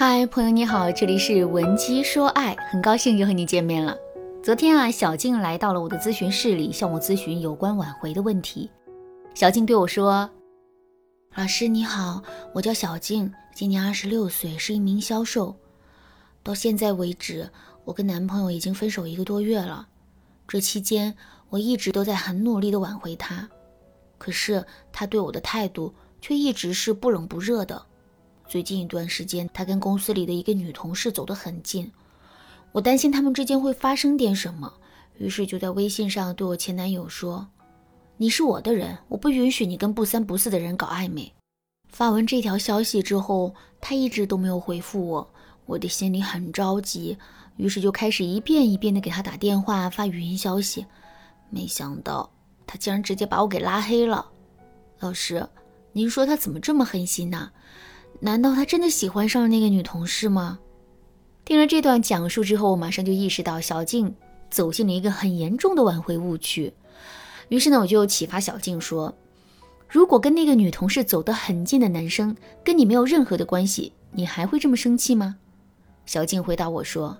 嗨，朋友你好，这里是文姬说爱，很高兴又和你见面了。昨天啊，小静来到了我的咨询室里，向我咨询有关挽回的问题。小静对我说：“老师你好，我叫小静，今年二十六岁，是一名销售。到现在为止，我跟男朋友已经分手一个多月了。这期间，我一直都在很努力的挽回他，可是他对我的态度却一直是不冷不热的。”最近一段时间，他跟公司里的一个女同事走得很近，我担心他们之间会发生点什么，于是就在微信上对我前男友说：“你是我的人，我不允许你跟不三不四的人搞暧昧。”发完这条消息之后，他一直都没有回复我，我的心里很着急，于是就开始一遍一遍的给他打电话、发语音消息，没想到他竟然直接把我给拉黑了。老师，您说他怎么这么狠心呢？难道他真的喜欢上了那个女同事吗？听了这段讲述之后，我马上就意识到小静走进了一个很严重的挽回误区。于是呢，我就启发小静说：“如果跟那个女同事走得很近的男生跟你没有任何的关系，你还会这么生气吗？”小静回答我说：“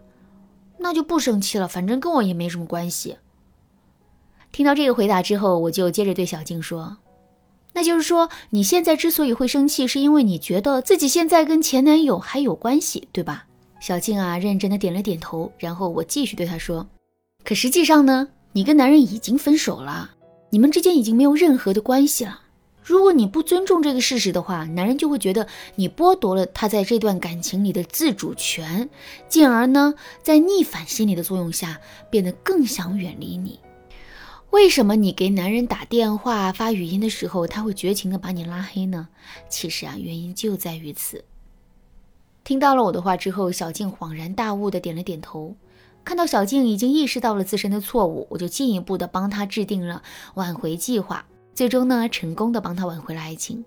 那就不生气了，反正跟我也没什么关系。”听到这个回答之后，我就接着对小静说。那就是说，你现在之所以会生气，是因为你觉得自己现在跟前男友还有关系，对吧？小静啊，认真的点了点头。然后我继续对她说：“可实际上呢，你跟男人已经分手了，你们之间已经没有任何的关系了。如果你不尊重这个事实的话，男人就会觉得你剥夺了他在这段感情里的自主权，进而呢，在逆反心理的作用下，变得更想远离你。”为什么你给男人打电话、发语音的时候，他会绝情的把你拉黑呢？其实啊，原因就在于此。听到了我的话之后，小静恍然大悟的点了点头。看到小静已经意识到了自身的错误，我就进一步的帮她制定了挽回计划，最终呢，成功的帮她挽回了爱情。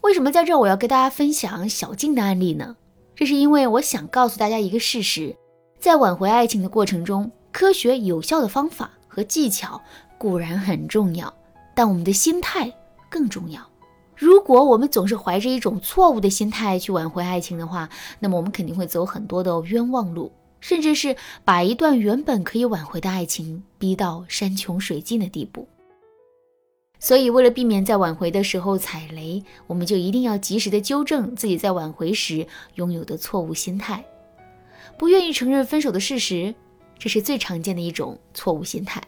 为什么在这我要跟大家分享小静的案例呢？这是因为我想告诉大家一个事实，在挽回爱情的过程中，科学有效的方法和技巧。固然很重要，但我们的心态更重要。如果我们总是怀着一种错误的心态去挽回爱情的话，那么我们肯定会走很多的冤枉路，甚至是把一段原本可以挽回的爱情逼到山穷水尽的地步。所以，为了避免在挽回的时候踩雷，我们就一定要及时的纠正自己在挽回时拥有的错误心态。不愿意承认分手的事实，这是最常见的一种错误心态。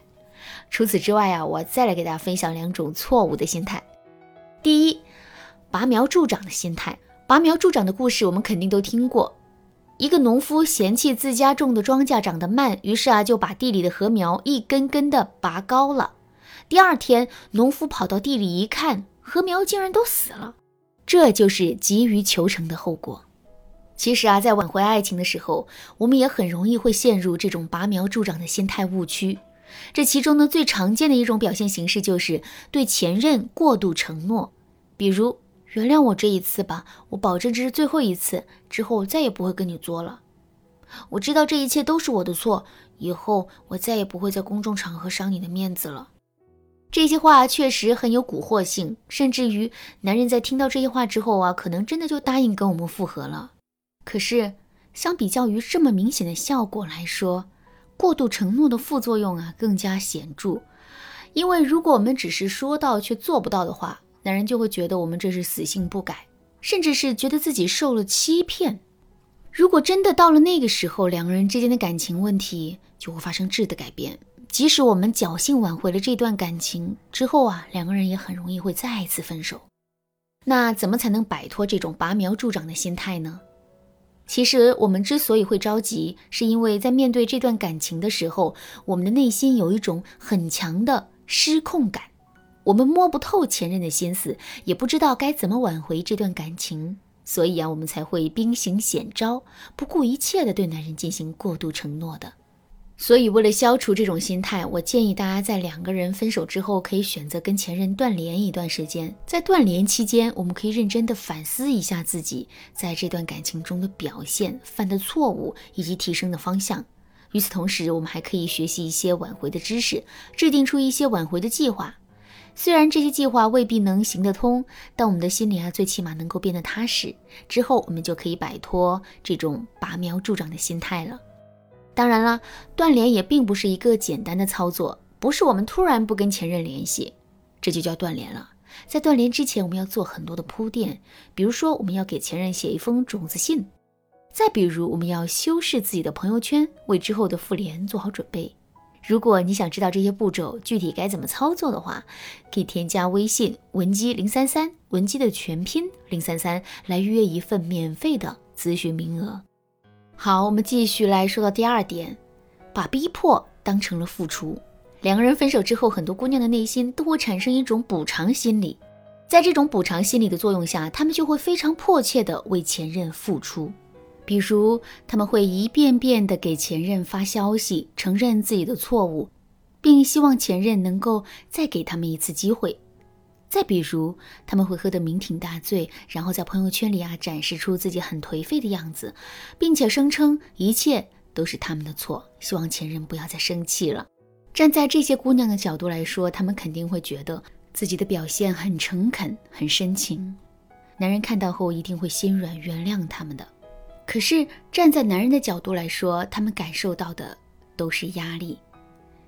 除此之外啊，我再来给大家分享两种错误的心态。第一，拔苗助长的心态。拔苗助长的故事我们肯定都听过。一个农夫嫌弃自家种的庄稼长得慢，于是啊就把地里的禾苗一根根的拔高了。第二天，农夫跑到地里一看，禾苗竟然都死了。这就是急于求成的后果。其实啊，在挽回爱情的时候，我们也很容易会陷入这种拔苗助长的心态误区。这其中呢，最常见的一种表现形式就是对前任过度承诺，比如原谅我这一次吧，我保证这是最后一次，之后我再也不会跟你作了。我知道这一切都是我的错，以后我再也不会在公众场合伤你的面子了。这些话确实很有蛊惑性，甚至于男人在听到这些话之后啊，可能真的就答应跟我们复合了。可是，相比较于这么明显的效果来说，过度承诺的副作用啊更加显著，因为如果我们只是说到却做不到的话，男人就会觉得我们这是死性不改，甚至是觉得自己受了欺骗。如果真的到了那个时候，两个人之间的感情问题就会发生质的改变。即使我们侥幸挽回了这段感情之后啊，两个人也很容易会再一次分手。那怎么才能摆脱这种拔苗助长的心态呢？其实我们之所以会着急，是因为在面对这段感情的时候，我们的内心有一种很强的失控感。我们摸不透前任的心思，也不知道该怎么挽回这段感情，所以啊，我们才会兵行险招，不顾一切的对男人进行过度承诺的。所以，为了消除这种心态，我建议大家在两个人分手之后，可以选择跟前任断联一段时间。在断联期间，我们可以认真的反思一下自己在这段感情中的表现、犯的错误以及提升的方向。与此同时，我们还可以学习一些挽回的知识，制定出一些挽回的计划。虽然这些计划未必能行得通，但我们的心里啊，最起码能够变得踏实。之后我们就可以摆脱这种拔苗助长的心态了。当然了，断联也并不是一个简单的操作，不是我们突然不跟前任联系，这就叫断联了。在断联之前，我们要做很多的铺垫，比如说我们要给前任写一封种子信，再比如我们要修饰自己的朋友圈，为之后的复联做好准备。如果你想知道这些步骤具体该怎么操作的话，可以添加微信文姬零三三，文姬的全拼零三三，来预约一份免费的咨询名额。好，我们继续来说到第二点，把逼迫当成了付出。两个人分手之后，很多姑娘的内心都会产生一种补偿心理，在这种补偿心理的作用下，她们就会非常迫切的为前任付出。比如，他们会一遍遍地给前任发消息，承认自己的错误，并希望前任能够再给他们一次机会。再比如，他们会喝得酩酊大醉，然后在朋友圈里啊展示出自己很颓废的样子，并且声称一切都是他们的错，希望前任不要再生气了。站在这些姑娘的角度来说，她们肯定会觉得自己的表现很诚恳、很深情，男人看到后一定会心软，原谅他们的。可是站在男人的角度来说，他们感受到的都是压力。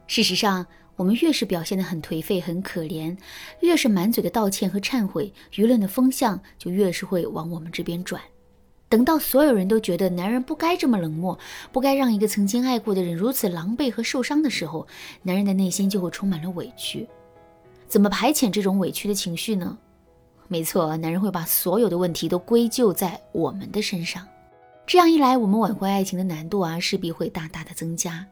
事实上，我们越是表现得很颓废、很可怜，越是满嘴的道歉和忏悔，舆论的风向就越是会往我们这边转。等到所有人都觉得男人不该这么冷漠，不该让一个曾经爱过的人如此狼狈和受伤的时候，男人的内心就会充满了委屈。怎么排遣这种委屈的情绪呢？没错，男人会把所有的问题都归咎在我们的身上。这样一来，我们挽回爱情的难度啊，势必会大大的增加。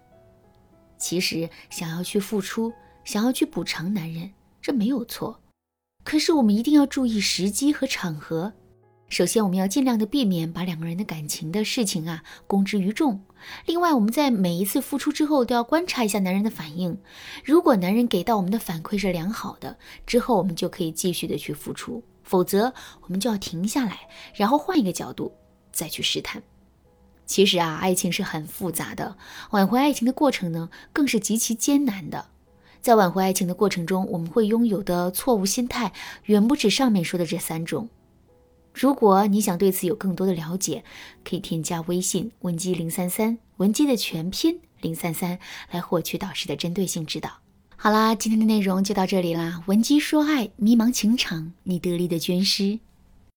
其实，想要去付出，想要去补偿男人，这没有错。可是，我们一定要注意时机和场合。首先，我们要尽量的避免把两个人的感情的事情啊公之于众。另外，我们在每一次付出之后，都要观察一下男人的反应。如果男人给到我们的反馈是良好的，之后我们就可以继续的去付出；否则，我们就要停下来，然后换一个角度。再去试探，其实啊，爱情是很复杂的，挽回爱情的过程呢，更是极其艰难的。在挽回爱情的过程中，我们会拥有的错误心态远不止上面说的这三种。如果你想对此有更多的了解，可以添加微信文姬零三三，文姬的全拼零三三，来获取导师的针对性指导。好啦，今天的内容就到这里啦，文姬说爱，迷茫情场，你得力的军师。